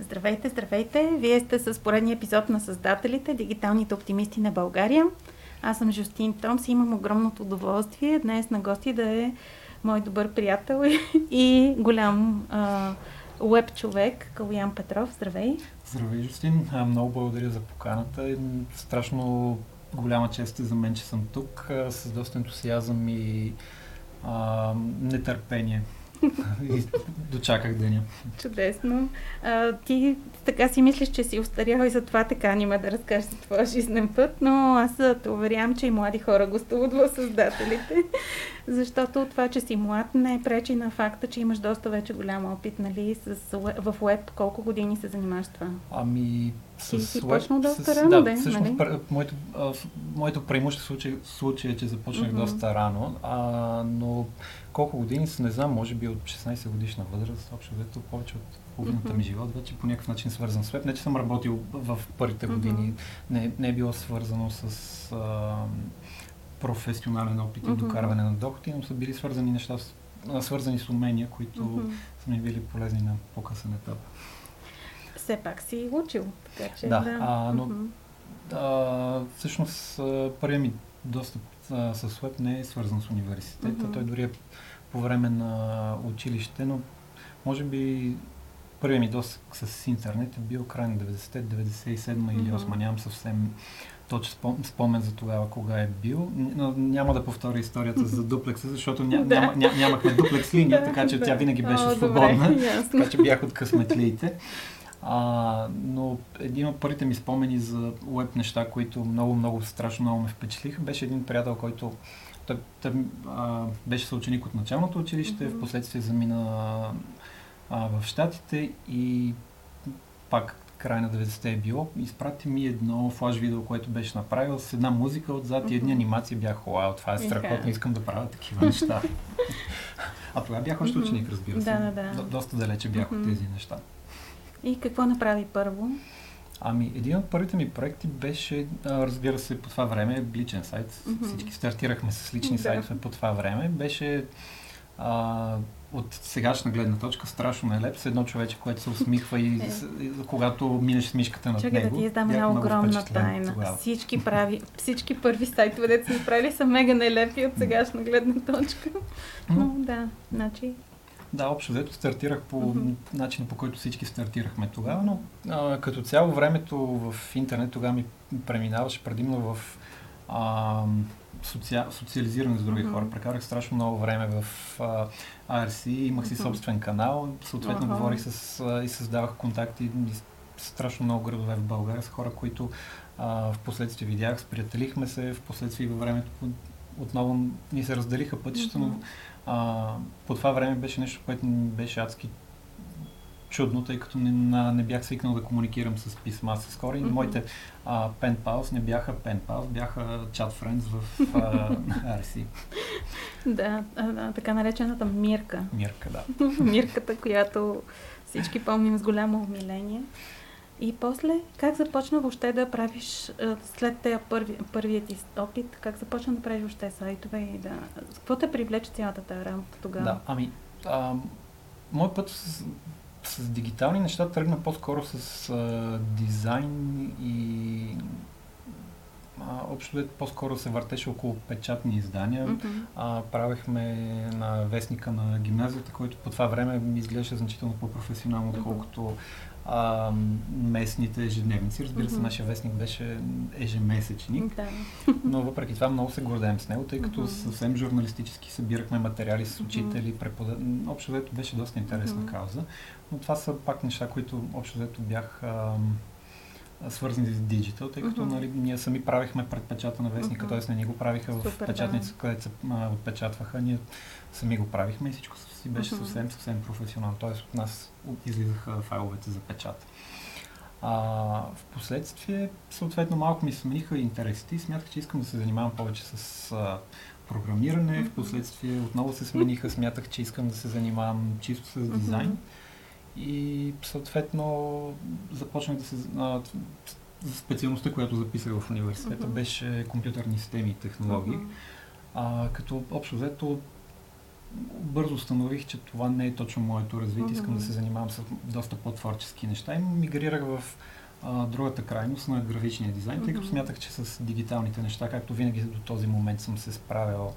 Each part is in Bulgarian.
Здравейте, здравейте! Вие сте с поредния епизод на Създателите, дигиталните оптимисти на България. Аз съм Жустин Томс и имам огромното удоволствие днес на гости да е мой добър приятел и голям а, веб човек, Калуян Петров. Здравей! Здравей, Жустин! Много благодаря за поканата. Страшно голяма чест е за мен, че съм тук с доста ентусиазъм и а, нетърпение. И дочаках деня. Чудесно. А, ти така си мислиш, че си устарял и затова така нима да разкажеш за твоя жизнен път, но аз те уверявам, че и млади хора гостуват в създателите, защото това, че си млад, не пречи на факта, че имаш доста вече голям опит, нали, с, в веб. Колко години се занимаваш с това? Ами, с Ти си почнал доста рано, да, да, всъщност, нали? моето, моето преимущество случай, случай е, че започнах mm-hmm. доста рано, а, но колко години са, не знам, може би от 16 годишна възраст, общо взето повече от половината ми живот, вече по някакъв начин свързан с веб. Не, че съм работил в първите години, не, не е било свързано с а, професионален опит и докарване на доходи, но са били свързани неща, свързани с умения, които са ми били полезни на по-късен етап. Все пак си учил, така че да. да. А, но а, всъщност първият ми достъп а, с веб не е свързан с университета. Mm-hmm. Той дори е по време на училище, но може би първият ми достъп с интернет е бил край на 90-те, 97 mm-hmm. или 8 нямам съвсем точно спомен за тогава кога е бил. Но няма да повторя историята за дуплекса, защото ня, да. няма, ня, нямахме дуплекс линия, така че тя винаги беше свободна. Добре, така че бях от късметлиите. А, но един от първите ми спомени за веб неща, които много, много страшно много ме впечатлиха, беше един приятел, който той, той, а, беше съученик от началното училище, mm-hmm. в последствие замина а, в Штатите и пак край на 90-те е било. Изпрати ми едно флаш видео, което беше направил с една музика отзад mm-hmm. и едни анимации бях, вау, това е страхотно, искам да правя такива неща. а тогава бях още ученик, разбира се. Да, да, да. доста далече бях mm-hmm. от тези неща. И какво направи първо? Ами, един от първите ми проекти беше, разбира се, по това време, личен сайт. Mm-hmm. Всички стартирахме с лични да. сайтове по това време. Беше а, от сегашна гледна точка страшно нелеп с едно човече, което се усмихва и, е. когато минеш с мишката над Чакай него. да ти издам една огромна тайна. Всички, прави, всички първи сайтове, дето са направили, са мега нелепи от сегашна гледна точка. Но да, значи да, общо взето стартирах по mm-hmm. начина по който всички стартирахме тогава, но а, като цяло времето в интернет тогава ми преминаваше предимно в а, соци... социализиране с други mm-hmm. хора. Прекарах страшно много време в а, RC, имах си mm-hmm. собствен канал, съответно uh-huh. говорих с а, и създавах контакти и страшно много градове в България с хора, които а, в последствие видях, сприятелихме се, в последствие във времето отново ни се разделиха пътища, mm-hmm. но а, по това време беше нещо, което беше адски чудно, тъй като не, не бях свикнал да комуникирам с писма с хора и mm-hmm. моите а, pals не бяха pals, бяха chat friends в а, RC. Да, а, така наречената Мирка. Мирка, да. Мирката, която всички помним с голямо умиление. И после, как започна въобще да правиш, след тези първи, първият ти опит, как започна да правиш въобще сайтове и да... Какво те привлече цялата тази работа тогава? Да, ами, а, мой път с, с дигитални неща тръгна по-скоро с а, дизайн и а, общо по-скоро се въртеше около печатни издания. Mm-hmm. А, правихме на вестника на гимназията, който по това време ми изглеждаше значително по-професионално, отколкото mm-hmm а, местните ежедневници. Разбира се, mm-hmm. нашия вестник беше ежемесечник, да. но въпреки това много се гордеем с него, тъй като mm-hmm. съвсем журналистически събирахме материали с учители, преподаватели. Общо взето беше доста интересна mm-hmm. кауза, но това са пак неща, които общо взето бях а, свързани с диджитал, тъй като mm-hmm. нали, ние сами правихме предпечата на вестника, mm-hmm. т.е. не ни го правиха Супер, в печатница, да. където се а, отпечатваха, ние сами го правихме и всичко си беше mm-hmm. съвсем, съвсем професионално. Т.е. от нас излизаха файловете за печат. А, в последствие, съответно, малко ми смениха интересите и смятах, че искам да се занимавам повече с а, програмиране. Mm-hmm. В последствие отново се смениха, смятах, че искам да се занимавам чисто с дизайн. Mm-hmm. И съответно започнах да се... А, специалността, която записах в университета, mm-hmm. беше компютърни системи и технологии. Mm-hmm. А, като общо взето бързо установих, че това не е точно моето развитие. Искам да се занимавам с доста по-творчески неща и мигрирах в а, другата крайност на графичния дизайн, тъй като смятах, че с дигиталните неща, както винаги до този момент съм се справил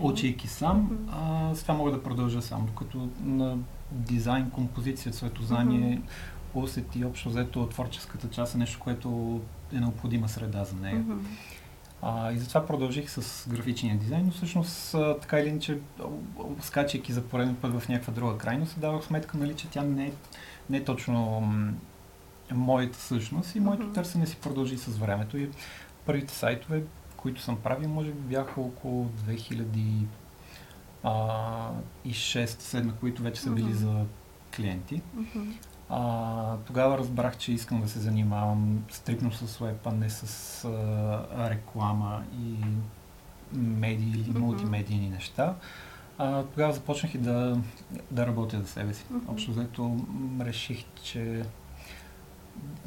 учейки сам, а, с това мога да продължа сам, докато на дизайн, композиция, цветозание, mm-hmm. усет и общо взето творческата част е нещо, което е необходима среда за нея. Mm-hmm. А, и затова продължих с графичния дизайн, но всъщност а, така или иначе, скачайки за пореден път в някаква друга крайност, се давах сметка, нали, че тя не е, не е точно м- моята същност и моето mm-hmm. търсене си продължи с времето. И първите сайтове, които съм правил, може би бяха около 2006-2007, които вече са били за клиенти. А, тогава разбрах, че искам да се занимавам стрикно с веб, а не с а, реклама и медии или мултимедийни неща. А, тогава започнах и да, да работя за себе си. Mm-hmm. Общо взето реших, че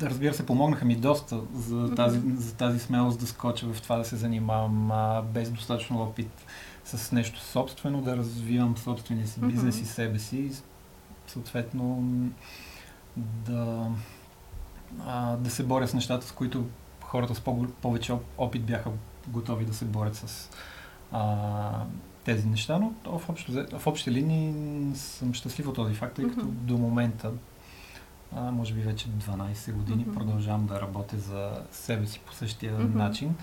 разбира се, помогнаха ми доста за тази, за тази смелост да скоча в това да се занимавам а, без достатъчно опит с нещо собствено, да развивам собствения си бизнес mm-hmm. и себе си и съответно да, а, да се боря с нещата, с които хората с по- повече опит бяха готови да се борят с а, тези неща, но в, общо, в общи линии съм щастлив от този факт, тъй като mm-hmm. до момента, а, може би вече 12 години, mm-hmm. продължавам да работя за себе си по същия mm-hmm. начин.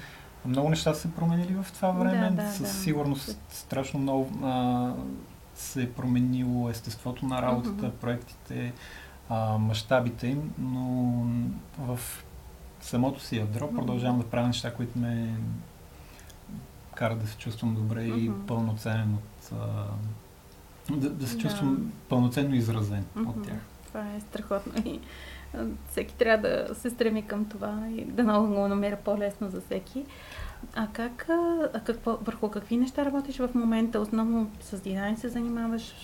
Много неща са се променили в това време. Да, да, Със да. сигурност страшно много а, се е променило естеството на работата, mm-hmm. проектите, а, мащабите им, но в самото си ядро продължавам да правя неща, които ме карат да се чувствам добре mm-hmm. и пълноценен от... А, да, да се чувствам да. пълноценно изразен mm-hmm. от тях. Това е страхотно и всеки трябва да се стреми към това и да много го намеря по-лесно за всеки. А как, а какво, върху какви неща работиш в момента? Основно с дизайн се занимаваш,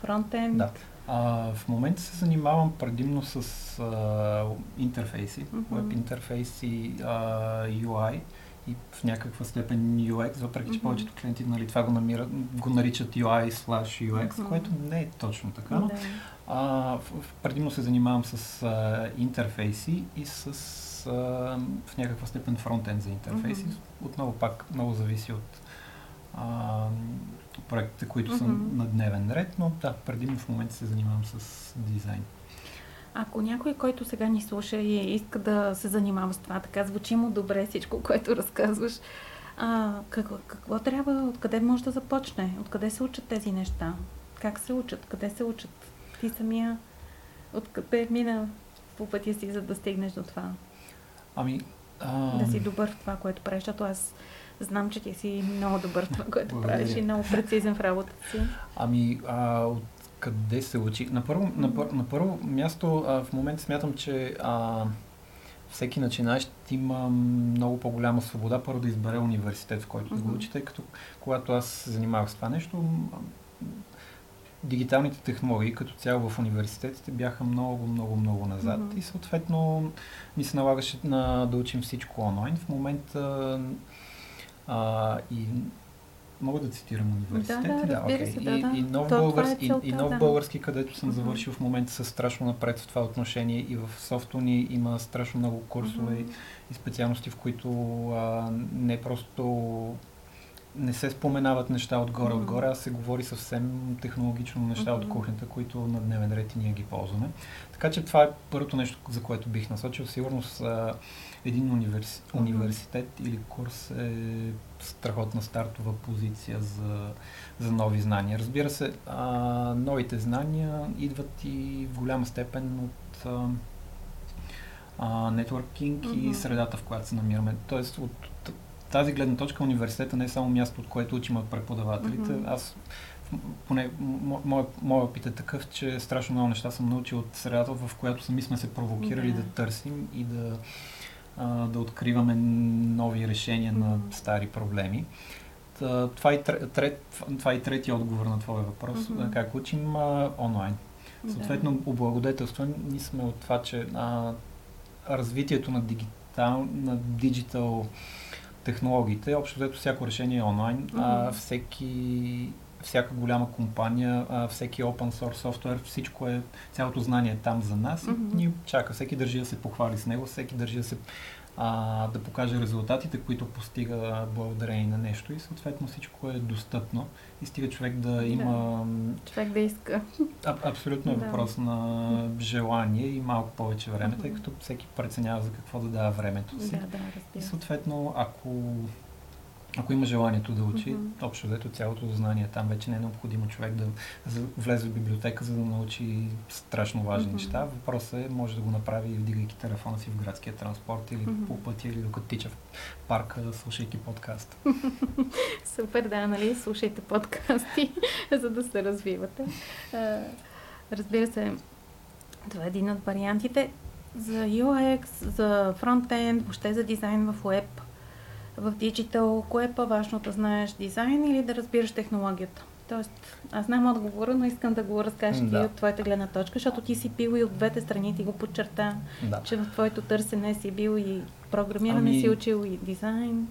фронтенд? Да. А, в момента се занимавам предимно с а, интерфейси, mm-hmm. веб интерфейси, а, UI и в някаква степен UX, въпреки че mm-hmm. повечето клиенти нали, това го, намират, го наричат UI slash UX, mm-hmm. което не е точно така. Mm-hmm. А, предимно се занимавам с а, интерфейси и с а, в някаква степен фронтенд за интерфейси. Mm-hmm. Отново пак много зависи от а, проектите, които mm-hmm. са на дневен ред, но да, предимно в момента се занимавам с дизайн. Ако някой, който сега ни слуша и иска да се занимава с това, така звучи му добре всичко, което разказваш, а, какво, какво трябва, откъде може да започне? Откъде се учат тези неща? Как се учат? Къде се учат? Ти самия откъде мина по пътя си, за да стигнеш до това? Ами... А... Да си добър в това, което правиш, защото аз Знам, че ти си много добър това, което правиш и много прецизен в работата си. Ами, а, от къде се учи? На първо, на, пър, на първо място, а, в момента смятам, че а, всеки начинаещ има много по-голяма свобода първо да избере университет, в който mm-hmm. да го учи, тъй като когато аз се занимавах с това нещо, дигиталните технологии като цяло в университетите бяха много, много, много назад mm-hmm. и съответно ми се налагаше на, да учим всичко онлайн. В момента а, и мога да цитирам университети? Да, да, да, okay. се, да, да. И, и нов, То, български, е целта, и, и нов да. български, където съм завършил в момента са страшно напред в това отношение и в софто ни има страшно много курсове uh-huh. и специалности, в които а, не просто не се споменават неща отгоре-отгоре, а се говори съвсем технологично неща mm-hmm. от кухнята, които на дневен ред и ние ги ползваме. Така че това е първото нещо, за което бих насочил. Сигурно с един универси... mm-hmm. университет или курс е страхотна стартова позиция за, за нови знания. Разбира се, а, новите знания идват и в голяма степен от нетворкинг mm-hmm. и средата, в която се намираме. Тоест, от тази гледна точка университета не е само място, от което учим от преподавателите. Mm-hmm. Аз поне моят мой опит е такъв, че страшно много неща съм научил от средата, в която сами сме се провокирали yeah. да търсим и да, а, да откриваме нови решения mm-hmm. на стари проблеми. Та, това, е трет, това е третия отговор на твоя въпрос. Mm-hmm. Как учим а, онлайн. Съответно, облагодетелствани сме от това, че а, развитието на дигитал, на диджитал технологиите, общо взето всяко решение е онлайн, mm-hmm. а всеки всяка голяма компания, а, всеки open source софтуер, всичко е, цялото знание е там за нас mm-hmm. и ни чака. Всеки държи да се похвали с него, всеки държи да се а, да покаже резултатите, които постига благодарение на нещо и съответно всичко е достъпно и стига човек да има... Да. Човек да иска. А, абсолютно е да. въпрос на желание и малко повече време, тъй като всеки преценява за какво да дава времето си. Да, да, и съответно, ако ако има желанието да учи, mm-hmm. общо взето цялото знание там вече не е необходимо човек да влезе в библиотека, за да научи страшно важни mm-hmm. неща. Въпросът е, може да го направи вдигайки телефона си в градския транспорт или mm-hmm. по пътя, или докато тича в парка, слушайки подкаст. Супер, да, нали? Слушайте подкасти, за да се развивате. Разбира се, това е един от вариантите. За UX, за фронтенд, въобще за дизайн в веб в диджитал, кое е по-важно да знаеш дизайн или да разбираш технологията? Тоест, аз знам отговора, но искам да го разкажеш да. ти от твоята гледна точка, защото ти си бил и от двете страни, ти го подчерта, да. че в твоето търсене си бил и програмиране ами, си учил и дизайн.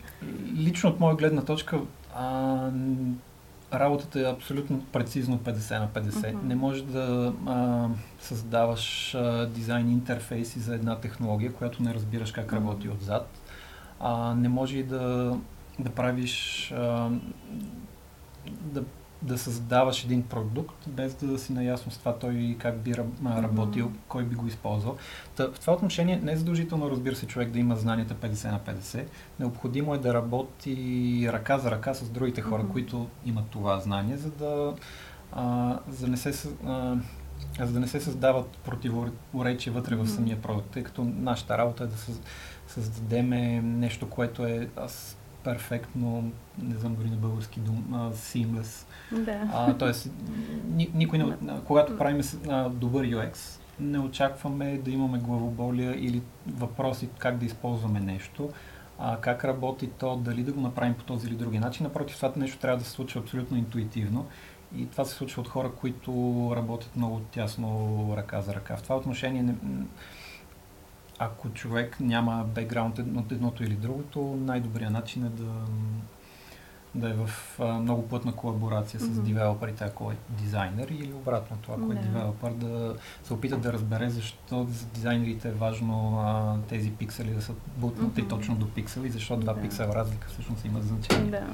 Лично от моя гледна точка, а, работата е абсолютно прецизно 50 на 50. Uh-huh. Не можеш да а, създаваш а, дизайн интерфейси за една технология, която не разбираш как uh-huh. работи отзад а, не може и да, да правиш, а, да, да създаваш един продукт, без да си наясно с това той как би работил, mm-hmm. кой би го използвал. Та, в това отношение не е задължително, разбира се, човек да има знанията 50 на 50. Необходимо е да работи ръка за ръка с другите хора, mm-hmm. които имат това знание, за да, а, за не се... А, за да не се създават противоречия вътре в самия продукт, тъй като нашата работа е да, се създадем нещо, което е аз перфектно, не знам дори на български дум, а, seamless. Да. А, тоест, ни, никой не, когато правим а, добър UX, не очакваме да имаме главоболия или въпроси как да използваме нещо, а как работи то, дали да го направим по този или други начин. Напротив, това нещо трябва да се случва абсолютно интуитивно и това се случва от хора, които работят много тясно ръка за ръка. В това отношение не, ако човек няма бекграунд от едното или другото, най-добрият начин е да, да е в а, много плътна колаборация с mm-hmm. девелоперите, ако е дизайнер или обратното, ако yeah. е девелопер, да се опита да разбере защо за дизайнерите е важно а, тези пиксели да са бутнати mm-hmm. точно до пиксели, защо два yeah. пиксела разлика всъщност има значение. Да,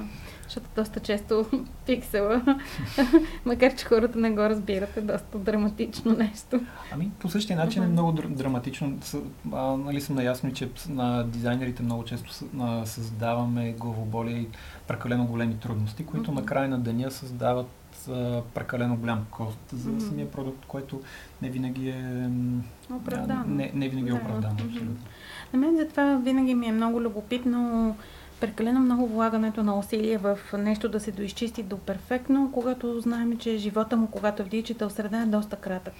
защото доста често пиксела, макар че хората не го разбират, е доста драматично нещо. Ами по същия начин mm-hmm. е много драматично. А, нали съм наясно, че на дизайнерите много често създаваме главоболие и прекалено големи трудности, които mm-hmm. на края на деня създават а, прекалено голям кост за mm-hmm. самия продукт, който не винаги е оправдан. Не, не винаги е оправдан, mm-hmm. абсолютно. На мен затова винаги ми е много любопитно прекалено много влагането на усилия в нещо да се доизчисти до перфектно, когато знаем, че живота му, когато е в диджитал среда, е доста кратък.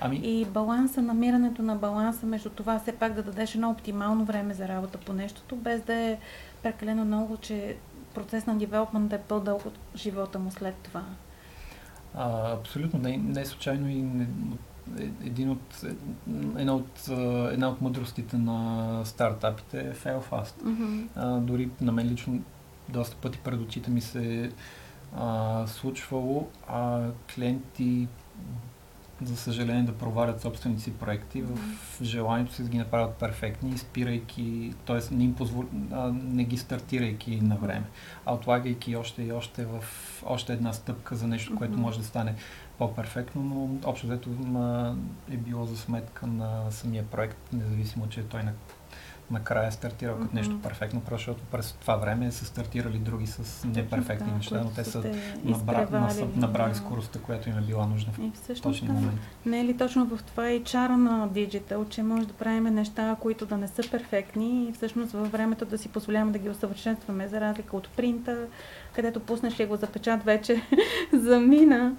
Ами... И баланса, намирането на баланса между това все пак да дадеш едно оптимално време за работа по нещото, без да е прекалено много, че процес на девелопмент е по-дълг от живота му след това. А, абсолютно. Не, не е случайно и не, един от, една, от, една от мъдростите на стартапите е fail fast. Mm-hmm. А, дори на мен лично доста пъти пред очите ми се а, случвало а, клиенти за съжаление, да провалят собствените си проекти в желанието си да ги направят перфектни, спирайки, т.е. Не, им позвол... не ги стартирайки на време, а отлагайки още и още в още една стъпка за нещо, което може да стане по-перфектно, но общо взето е било за сметка на самия проект, независимо, че той на накрая е стартирал като mm-hmm. нещо перфектно, защото през това време са стартирали други с неперфектни да, неща, но те са набра... набрали да. скоростта, която им е била нужна в точния момент. Не е ли точно в това и чара на диджитал, че може да правим неща, които да не са перфектни и всъщност във времето да си позволяваме да ги усъвършенстваме, за разлика от принта, където пуснеш ли го запечат вече замина.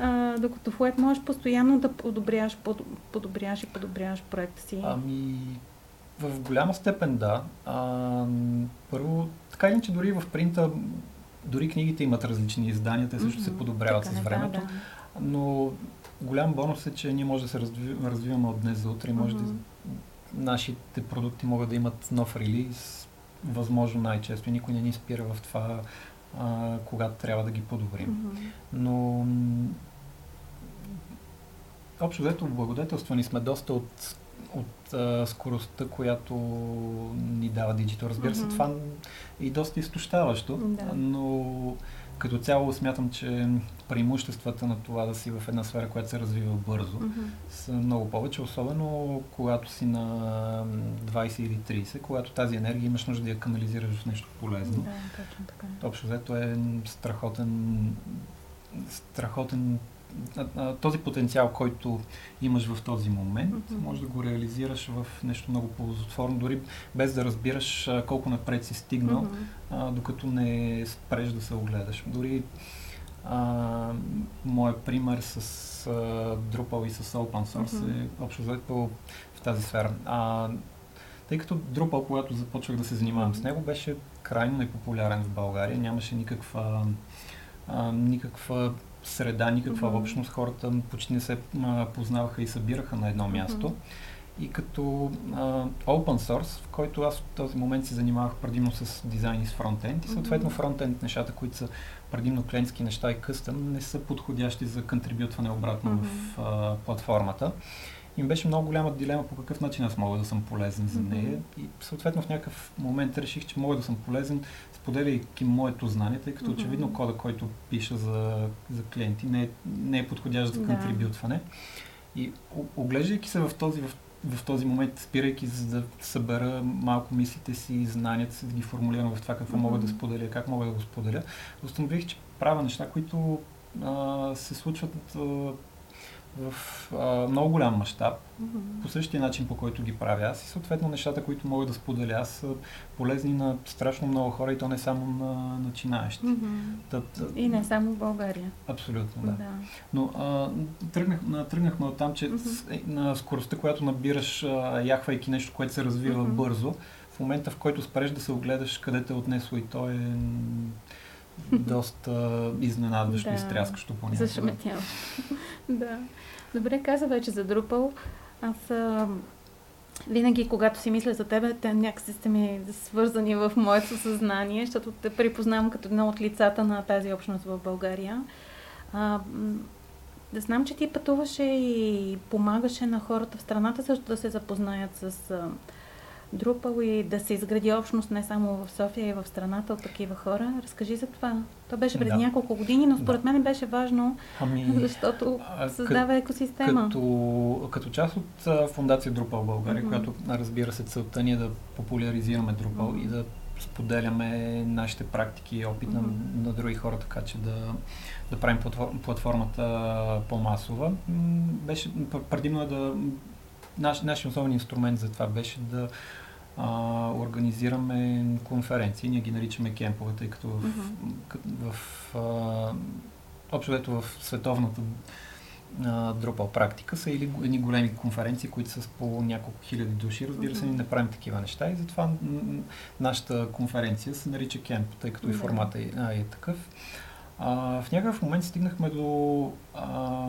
А, докато в Web можеш постоянно да подобряваш, подобряваш и подобряваш проекта си. Ами, в голяма степен да. А, първо, така иначе дори в принта, дори книгите имат различни издания, те също mm-hmm. се подобряват така, с времето. Да, да. Но голям бонус е, че ние може да се развиваме от днес за утре. Може mm-hmm. да, нашите продукти могат да имат нов релиз възможно най-често и никой не ни спира в това, а, когато трябва да ги подобрим. Мгм. Но общо взето благодетелствани сме доста от, от а, скоростта, която ни дава диджито. Разбира се, Мгм. това е доста изтощаващо, Да. но като цяло смятам, че преимуществата на това да си в една сфера, която се развива бързо, Мгм. са много повече, особено когато си на 20 или 30, когато тази енергия имаш нужда да я канализираш в нещо полезно. Да, точно така. Общо взето е страхотен, страхотен този потенциал, който имаш в този момент, Мгм. може да го реализираш в нещо много ползотворно, дори без да разбираш колко напред си стигнал, Мгм. а, докато не спреш да се огледаш. Дори а, моят пример с а, Drupal и с Open Source Мгм. е общо взето в тази сфера. А, тъй като Drupal, когато започвах да се занимавам с него, беше крайно непопулярен в България. Нямаше никаква, а, никаква среда, никаква Мгм. общност. Хората почти не се а, познаваха и събираха на едно място. Мгм. И като а, open source, в който аз в този момент се занимавах предимно с дизайн и с фронтенд, и съответно фронтенд нещата, които са предимно клиентски неща и къстъм, не са подходящи за контрибютване обратно Мгм. в а, платформата. Ми беше много голяма дилема по какъв начин аз мога да съм полезен за нея. И съответно в някакъв момент реших, че мога да съм полезен, споделяйки моето знание, тъй като Мгм. очевидно кода, който пиша за, за клиенти, не е, не е подходящ за Да. контрибютване. И о- оглеждайки се в този, в, в този момент, спирайки за да събера малко мислите си и знанията си, да ги формулирам в това какво мога да споделя, как мога да го споделя, установих, че правя неща, които а, се случват а, в а, много голям мащаб, Мгм. по същия начин, по който ги правя аз и съответно нещата, които мога да споделя аз са полезни на страшно много хора и то не само на начинаещи. Та, та, И не само в България. Абсолютно, да. Да. Но а, тръгнах, на, тръгнахме от там, че с, е, на скоростта, която набираш, а, яхвайки нещо, което се развива Мгм. бързо, в момента в който спреш да се огледаш къде те е отнесло и то е доста изненадващо Да. и стряскащо понякога. Зашеметява. да. Добре, каза вече за Drupal. Аз а, винаги, когато си мисля за тебе, те някакси сте ми свързани в моето съзнание, защото те припознавам като едно от лицата на тази общност в България. А, да знам, че ти пътуваше и помагаше на хората в страната също да се запознаят с а, Drupal и да се изгради общност не само в София, и в страната от такива хора. Разкажи за това. То беше преди Да. няколко години, но според Да. мен беше важно, Ами, защото създава екосистема. Като, като част от фундация Drupal България, Мгм. която разбира се целта ни е да популяризираме Drupal Мгм. и да споделяме нашите практики и опит на, Мгм. на други хора, така че да, да правим платформ, платформата по-масова. Беше пр- предимно е да... Наш, нашия основен инструмент за това беше да а, организираме конференции. Ние ги наричаме кемпове, тъй като в, к- в а, общо в световната а, Drupal практика са или едни големи конференции, които са с по няколко хиляди души. Разбира се, ние не правим такива неща и затова нашата конференция се нарича кемп, тъй като и формата е, е такъв. А, в някакъв момент стигнахме до а,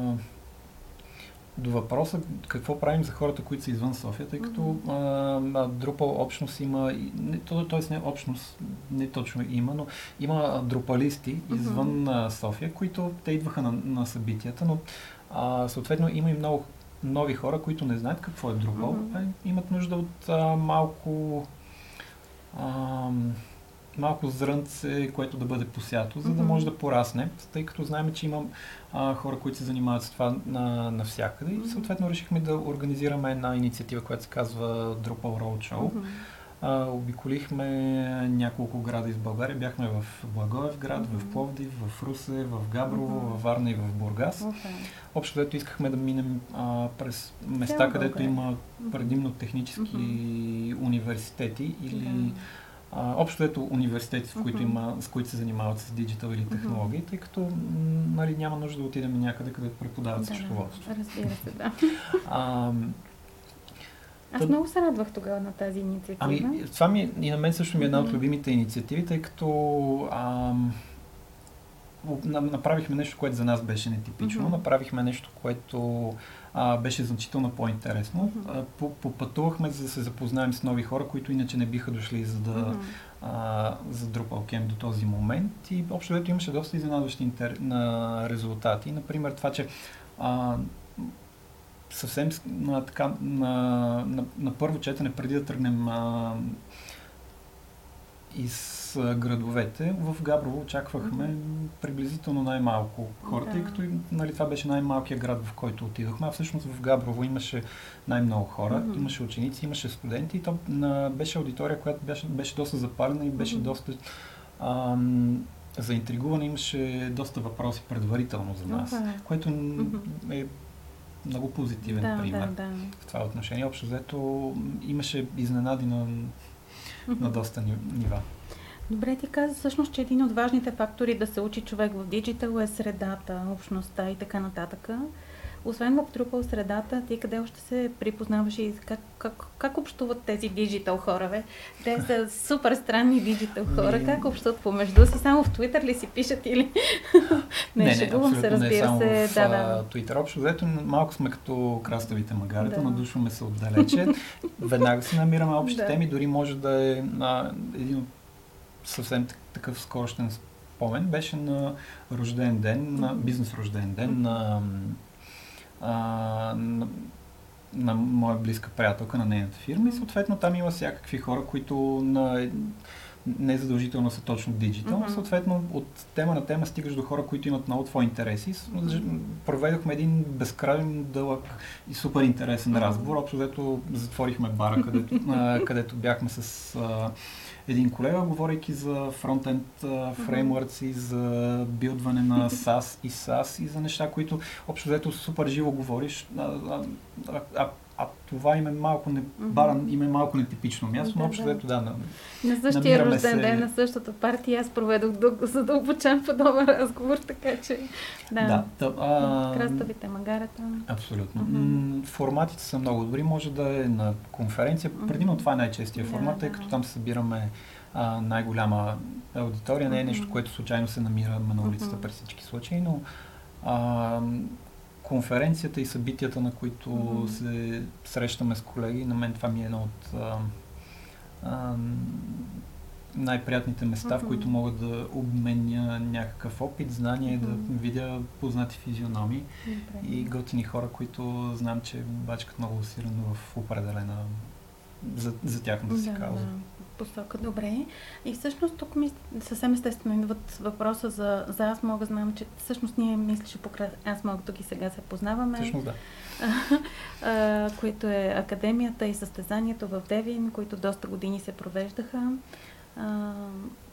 до въпроса какво правим за хората, които са извън София, тъй като Мгм. а, Drupal общност има, не, то, т.е. не общност, не точно има, но има друпалисти извън а, София, които те идваха на, на събитията, но а, съответно има и много нови хора, които не знаят какво е Drupal, а имат нужда от а, малко а, малко зрънце, което да бъде посято, за да може да порасне, тъй като знаем, че има а, хора, които се занимават с това на, навсякъде и съответно решихме да организираме една инициатива, която се казва Drupal Roadshow. Мгм. А, обиколихме няколко града из България. Бяхме в Благоевград, Мгм. в Пловдив, в Русе, в Габрово, Мгм. в Варна и в Бургас. Окей. Общо дето искахме да минем а, през места, където България. има предимно технически университети или Да. А, общо ето университети, в които има, с които се занимават с диджитал или технологии, тъй като нали, няма нужда да отидем някъде, където преподават Да, съществоводство. разбира се, да. А, Аз много се радвах тогава на тази инициатива. ами, това ми, и на мен също ми е една от любимите инициативи, тъй като ам, направихме нещо, което за нас беше нетипично. Mm-hmm. Направихме нещо, което а, беше значително по-интересно. Mm-hmm. Попътувахме, за да се запознаем с нови хора, които иначе не биха дошли за да mm-hmm. а, за Drupal Camp до този момент. И общо взето имаше доста изненадващи интер... на резултати. Например, това, че а, съвсем на, така, на, на, на първо четене, преди да тръгнем а, из градовете, в Габрово очаквахме mm-hmm. приблизително най-малко хора, тъй като нали, това беше най-малкият град, в който отидохме, а всъщност в Габрово имаше най-много хора, mm-hmm. имаше ученици, имаше студенти и то на, беше аудитория, която беше, беше доста запалена и беше mm-hmm. доста ам, заинтригувана, имаше доста въпроси предварително за нас, okay. което е много позитивен да, пример да, да. в това отношение. Общо взето имаше изненади на, на доста нива. Добре, ти каза всъщност, че един от важните фактори да се учи човек в диджитал е средата, общността и така нататък. Освен в Drupal средата, ти къде още се припознаваш и как, как, как общуват тези диджитал хора, бе? Те са супер странни диджитал хора. Ми... Как общуват помежду си? Само в Twitter ли си пишат или... не, не, шегувам се, разбира не само се. В, да, да. Twitter. Общо взето малко сме като краставите магарета, да. надушваме се отдалече. Веднага си намираме общи да. теми, дори може да е а, един съвсем такъв скорощен спомен беше на рожден ден, на бизнес рожден ден на, а, на, на моя близка приятелка на нейната фирма и съответно там има всякакви хора, които на, не задължително са точно диджитал. Mm-hmm. Съответно, от тема на тема стигаш до хора, които имат много твои интереси. Проведохме един безкрайен дълъг и супер интересен mm-hmm. разговор. Общо взето затворихме бара, където, където бяхме с един колега, говорейки за фронтенд фреймворци, за билдване на SAS и SAS и за неща, които общо взето супер живо говориш. А, а, а, а това им е малко, не, бара им е малко нетипично място, но общо взето да. На, на същия рожден се... ден на същата партия аз проведох задълбочен подобен разговор, така че да. да да а... Краставите магарата. Абсолютно. Mm-hmm. Форматите са много добри, може да е на конференция. Mm-hmm. Предимно това е най-честия формат, тъй да, като там се събираме а, най-голяма аудитория. Не е нещо, което случайно се намира на улицата mm-hmm. при всички случаи, но а, конференцията и събитията, на които mm-hmm. се срещаме с колеги, на мен това ми е едно от а, а, най-приятните места, mm-hmm. в които мога да обменя някакъв опит, знание, mm-hmm. да видя познати физиономи mm-hmm. и готини хора, които знам, че бачкат много усилено в определена за, за тяхната си да, кауза. Да посока. Добре. И всъщност тук ми съвсем естествено идват въпроса за, за аз мога, знам, че всъщност ние мислиш покрай аз мога тук и сега се познаваме. Всъщност да. а, което е академията и състезанието в Девин, които доста години се провеждаха. А,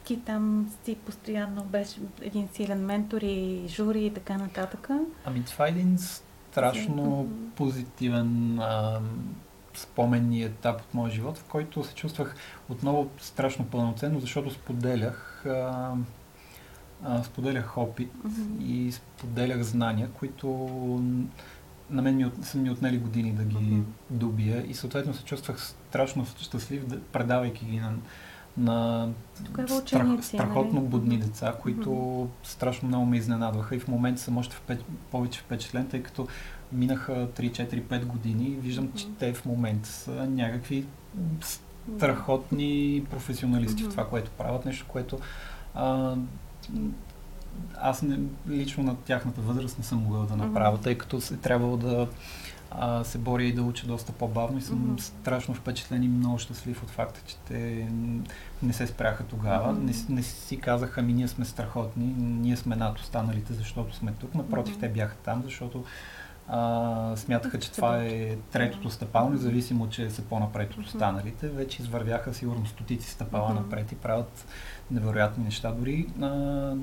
ти там си постоянно беше един силен ментор и жури и така нататък. Ами това е един страшно позитивен а, споменни етап от моя живот, в който се чувствах отново страшно пълноценно, защото споделях, а, а, споделях опит mm-hmm. и споделях знания, които на мен ми, са ми отнели години да ги mm-hmm. добия и съответно се чувствах страшно щастлив, да, предавайки ги на, на страх, нали? страхотно нали? будни деца, които mm-hmm. страшно много ме изненадваха и в момента съм още впеч, повече впечатлен, тъй като минаха 3-4-5 години и виждам, че те в момента са някакви страхотни професионалисти mm-hmm. в това, което правят. Нещо, което а, аз не, лично на тяхната възраст не съм могъл да направя, mm-hmm. тъй като е трябвало да а, се боря и да уча доста по-бавно и съм mm-hmm. страшно впечатлен и много щастлив от факта, че те не се спряха тогава. Mm-hmm. Не, не си казаха, ми ние сме страхотни, ние сме над останалите, защото сме тук. Напротив, mm-hmm. те бяха там, защото а, смятаха, че това е третото стъпало, независимо, че са по-напред от останалите. Вече извървяха сигурно стотици стъпала напред и правят невероятни неща. Дори а,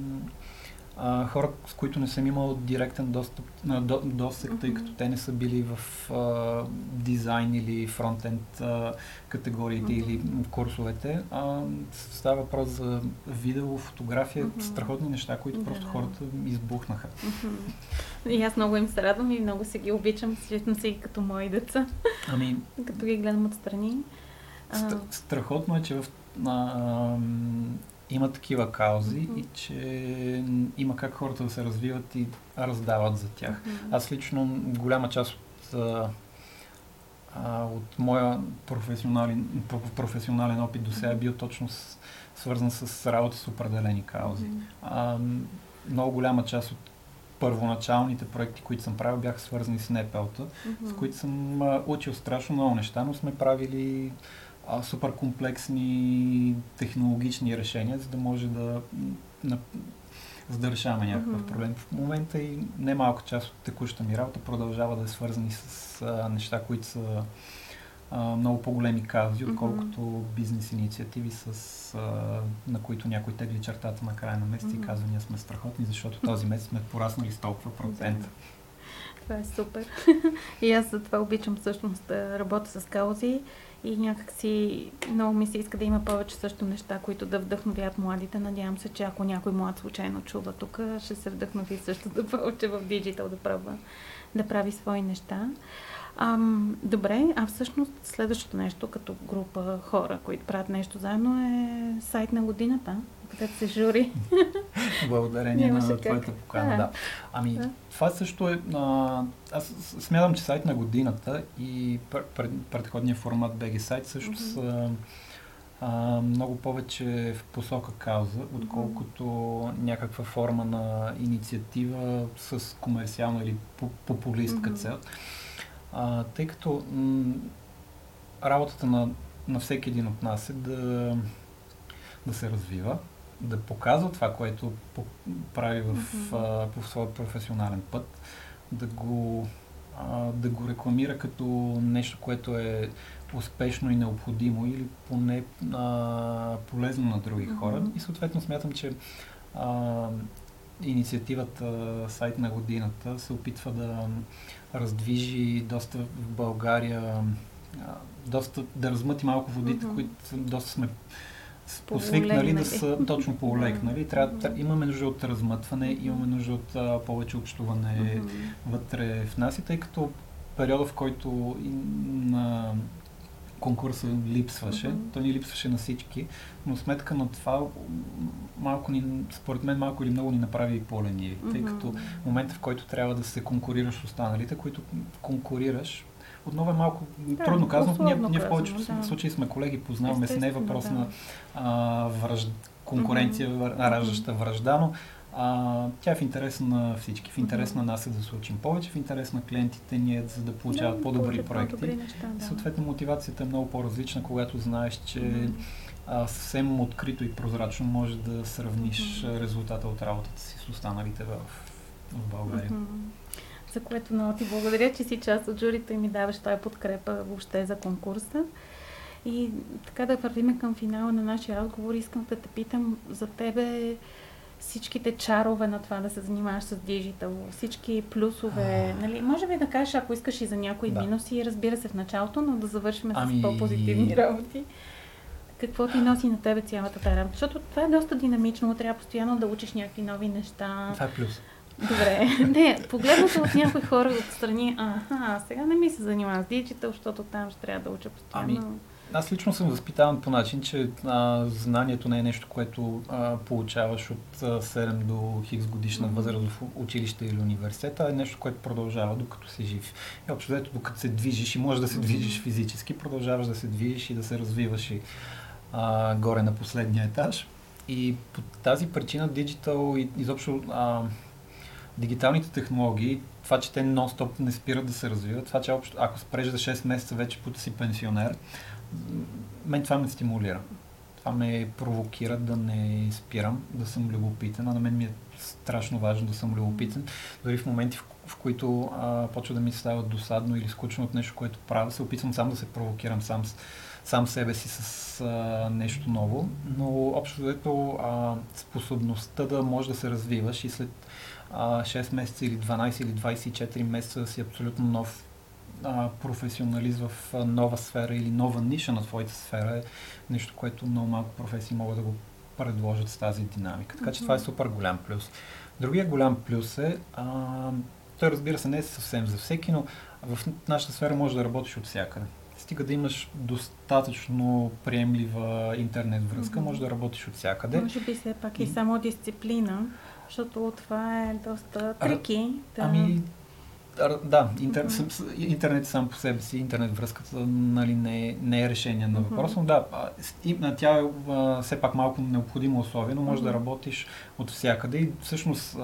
а, хора, с които не съм имал директен достъп, а, до, досек, тъй като те не са били в а, дизайн или фронтенд а, категориите или в курсовете. А, става въпрос за видео, фотография, страхотни неща, които просто хората избухнаха. И аз много им се радвам и много се ги обичам, срещам се и като мои деца. Ами... като ги гледам отстрани. Страхотно е, че в а, има такива каузи mm-hmm. и че има как хората да се развиват и раздават за тях. Mm-hmm. Аз лично голяма част от, а, от моя професионален, професионален опит до сега е бил точно с, свързан с работа с определени каузи. Mm-hmm. А, много голяма част от първоначалните проекти, които съм правил, бяха свързани с НПЛ-та, mm-hmm. с които съм а, учил страшно много неща, но сме правили а, супер комплексни технологични решения, за да може да, на, за да решаваме някакъв mm-hmm. проблем. В момента и немалка част от текущата ми работа продължава да е свързани с а, неща, които са а, много по-големи кази, отколкото mm-hmm. бизнес инициативи, с, а, на които някой тегли чертата на края на месеца mm-hmm. и казва, ние сме страхотни, защото този месец сме пораснали с толкова процента. Това е супер. и аз за това обичам всъщност да работя с каузи и някакси много ми се иска да има повече също неща, които да вдъхновят младите. Надявам се, че ако някой млад случайно чува тук, ще се вдъхнови също да повече в диджитал да пробва да прави свои неща. Ам, добре, а всъщност следващото нещо като група хора, които правят нещо заедно е сайт на годината, където се жури. Благодарение на твоята покана, да. да. Ами, да. това също е... А, аз смятам, че сайт на годината и пред, предходния формат BG сайт също mm-hmm. са а, много повече в посока кауза, отколкото mm-hmm. някаква форма на инициатива с комерциална или популистка mm-hmm. цел. А, тъй като м- работата на, на всеки един от нас е да, да се развива, да показва това, което прави в, mm-hmm. а, по своя професионален път, да го, а, да го рекламира като нещо, което е успешно и необходимо или поне а, полезно на други mm-hmm. хора. И съответно смятам, че а, инициативата Сайт на годината се опитва да раздвижи доста в България, доста, да размъти малко водите, mm-hmm. които доста сме посвикнали да са точно по-олекнали. Трябва, mm-hmm. имаме нужда от размътване, имаме нужда от а, повече общуване mm-hmm. вътре в нас и тъй като периода, в който на конкурса липсваше, mm-hmm. то ни липсваше на всички, но сметка на това малко ни, според мен малко или много ни направи и по-лениви, mm-hmm. тъй като момента, в който трябва да се конкурираш с останалите, които конкурираш, отново е малко да, трудно казано. Ние, ние в повечето да. случаи сме колеги, познаваме се, не е въпрос да. на а, връж... конкуренция, mm-hmm. раждаща връжда, но а, тя е в интерес на всички. В интерес mm-hmm. на нас е да се учим повече, в интерес на клиентите ни е за да получават да, по-добри проекти. По-добри неща, да. Съответно, мотивацията е много по-различна, когато знаеш, че mm-hmm. а, съвсем открито и прозрачно можеш да сравниш mm-hmm. резултата от работата си с останалите в, в България. Mm-hmm. За което много ти благодаря, че си част от журито и ми даваш тази подкрепа въобще за конкурса. И така да вървиме към финала на нашия разговор, искам да те питам за тебе всичките чарове на това да се занимаваш с диджитал, всички плюсове, нали? Може би да кажеш, ако искаш и за някои да. минуси, разбира се в началото, но да завършим ами... с по-позитивни работи. Какво ти носи на тебе цялата тази работа? Защото това е доста динамично, трябва постоянно да учиш някакви нови неща. Това е плюс. Добре. Не, погледнато от някои хора отстрани, аха, сега не ми се занимавам с диджитал, защото там ще трябва да уча постоянно. Ами, аз лично съм възпитаван по начин, че а, знанието не е нещо, което а, получаваш от а, 7 до хикс годишна възраст в училище или университет, а е нещо, което продължава докато си жив. И общо взето, докато се движиш и можеш да се движиш физически, продължаваш да се движиш и да се развиваш и а, горе на последния етаж. И по тази причина диджитал и изобщо а, дигиталните технологии, това, че те нон-стоп не спират да се развиват, това, че общо, ако спреш за 6 месеца вече пута си пенсионер, мен това ме стимулира. Това ме провокира да не спирам, да съм любопитен, а на мен ми е страшно важно да съм любопитен. Дори в моменти, в, в които почва да ми става досадно или скучно от нещо, което правя, се опитвам сам да се провокирам сам, сам себе си с а, нещо ново. Но общо взето способността да можеш да се развиваш и след а, 6 месеца или 12 или 24 месеца си абсолютно нов а, професионалист в а, нова сфера или нова ниша на твоята сфера е нещо, което много малко професии могат да го предложат с тази динамика. Така че mm-hmm. това е супер голям плюс. Другия голям плюс е, а, той разбира се не е съвсем за всеки, но в нашата сфера може да работиш от всякъде. стига да имаш достатъчно приемлива интернет връзка, mm-hmm. може да работиш от всякъде. Може би все пак и, и само дисциплина, защото това е доста трики. Да. Ами, да, интер, mm-hmm. интернет сам по себе си, интернет връзката нали, не, е, не е решение на въпроса, mm-hmm. но да, и, тя е а, все пак малко необходимо условие, но може mm-hmm. да работиш от всякъде и всъщност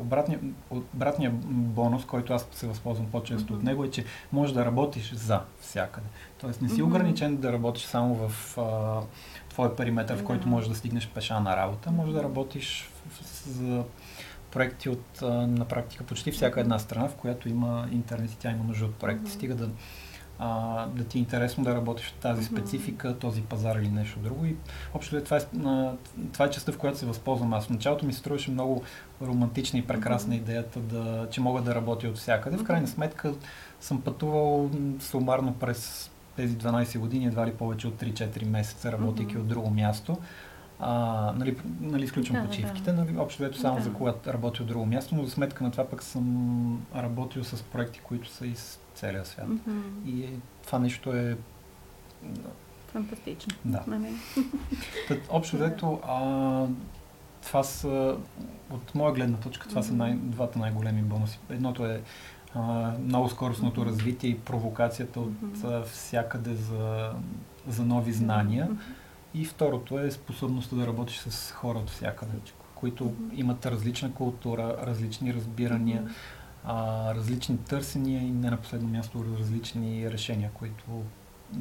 обратният обратния бонус, който аз се възползвам по-често mm-hmm. от него е, че може да работиш за всякъде. Тоест не си mm-hmm. ограничен да работиш само в а, твой периметър, в който можеш да стигнеш пеша на работа, може да работиш за проекти от на практика почти всяка една страна, в която има интернет и тя има нужда от проекти. Стига да, а, да ти е интересно да работиш в тази специфика, този пазар или нещо друго. И общо това е, това е частта, в която се възползвам аз. В началото ми се струваше много романтична и прекрасна идеята, да, че мога да работя от всякъде. В крайна сметка съм пътувал сумарно през тези 12 години, едва ли повече от 3-4 месеца, работейки mm-hmm. от друго място. А, нали, нали, изключвам да, почивките, да. нали, общо ето само да. за когато работя от друго място, но за сметка на това пък съм работил с проекти, които са из целия свят. Mm-hmm. И е, това нещо е... Фантастично. Да. Нали? Тът, общо взето, а, това са, от моя гледна точка, това mm-hmm. са най, двата най-големи бонуси. Едното е а, много скоростното mm-hmm. развитие и провокацията от mm-hmm. всякъде за, за нови знания. Mm-hmm и второто е способността да работиш с хора от всякъде, които mm-hmm. имат различна култура, различни разбирания, mm-hmm. а, различни търсения и не на последно място различни решения, които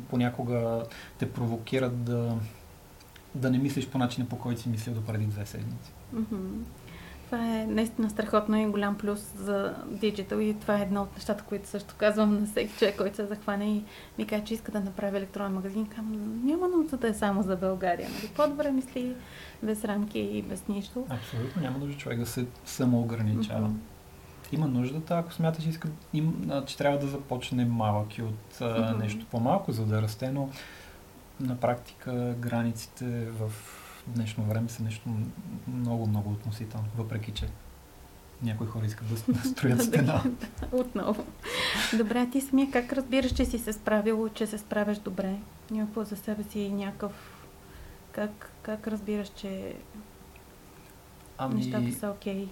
понякога те провокират да, да не мислиш по начина по който си мислил до преди две седмици. Mm-hmm. Това е наистина страхотно и голям плюс за диджитал и това е едно от нещата, които също казвам на всеки човек, който се захване и ми каже, че иска да направи електронен магазин. Казвам, няма нужда да е само за България. Нали? По-добре мисли без рамки и без нищо. Абсолютно няма нужда човек да се самоограничава. Mm-hmm. Има нуждата, ако смяташ, иска, им, че трябва да започне малък и от mm-hmm. нещо по-малко, за да расте, но на практика границите в днешно време са нещо много, много относително, въпреки че някои хора искат да строят стена. Отново. Добре, ти самия как разбираш, че си се справил, че се справяш добре? Някакво за себе си някакъв... Как, как разбираш, че ами... нещата са окей? Okay?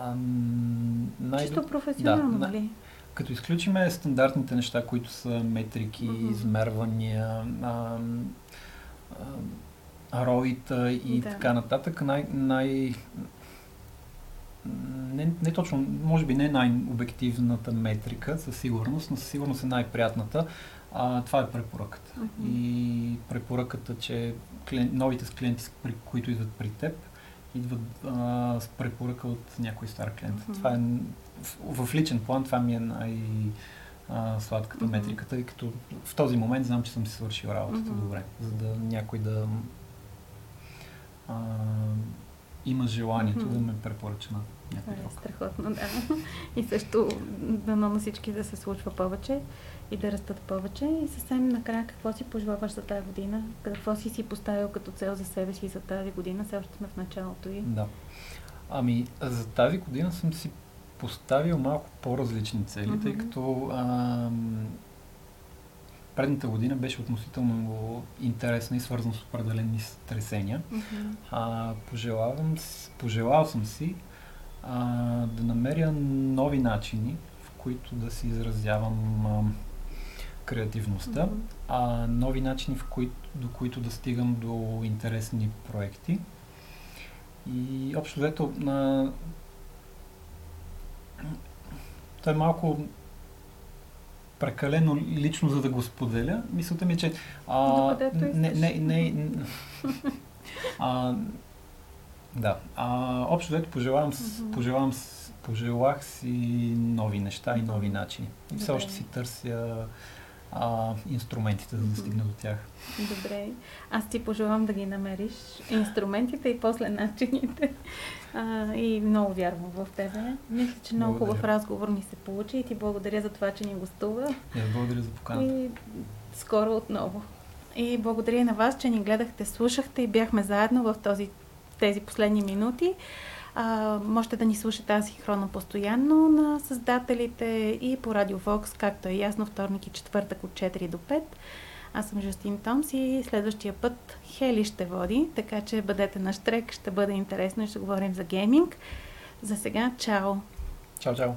Ам... Най... Чисто професионално, да, нали? Като изключиме стандартните неща, които са метрики, mm-hmm. измервания, ам, ам, роита и да. така нататък, най, най, не, не точно, може би не най-обективната метрика със сигурност, но със сигурност е най-приятната. А, това е препоръката. Uh-huh. И препоръката, че клиент, новите клиенти, при, които идват при теб, идват а, с препоръка от някой стар клиент. Uh-huh. Това е в, в личен план, това ми е най- сладката uh-huh. метрика, тъй като в този момент знам, че съм си свършил работата uh-huh. добре, за да някой да а, има желанието mm-hmm. да ме препоръча на някой друг. Е страхотно, да. И също дано на всички да се случва повече и да растат повече. И съвсем накрая, какво си пожелаваш за тази година? Какво си си поставил като цел за себе си за тази година? Все още сме в началото и... Да. Ами, за тази година съм си поставил малко по-различни цели, mm-hmm. тъй като ам, предната година беше относително интересна и свързана с определени стресения. Mm-hmm. А, пожелавам, пожелал съм си а, да намеря нови начини, в които да си изразявам а, креативността, mm-hmm. а нови начини, в които, до които да стигам до интересни проекти. И общо взето на... Той е малко прекалено лично, за да го споделя. Мисълта ми е, че... А, не, не, не, а, да. А, общо взето пожелавам, mm-hmm. пожелавам, пожелах си нови неща и нови начини. И все още си търся а, инструментите, за да стигна до тях. Добре. Аз ти пожелавам да ги намериш. Инструментите и после начините. А, и много вярвам в тебе. Мисля, че много благодаря. хубав разговор ни се получи и ти благодаря за това, че ни гостува. Я благодаря за поканата. И скоро отново. И благодаря на вас, че ни гледахте, слушахте и бяхме заедно в този, тези последни минути. А, можете да ни слушате асинхронно постоянно на създателите и по Радио Вокс, както е ясно, вторник и четвъртък от 4 до 5. Аз съм Жустин Томс и следващия път Хели ще води, така че бъдете на штрек, ще бъде интересно и ще говорим за гейминг. За сега, чао! Чао, чао!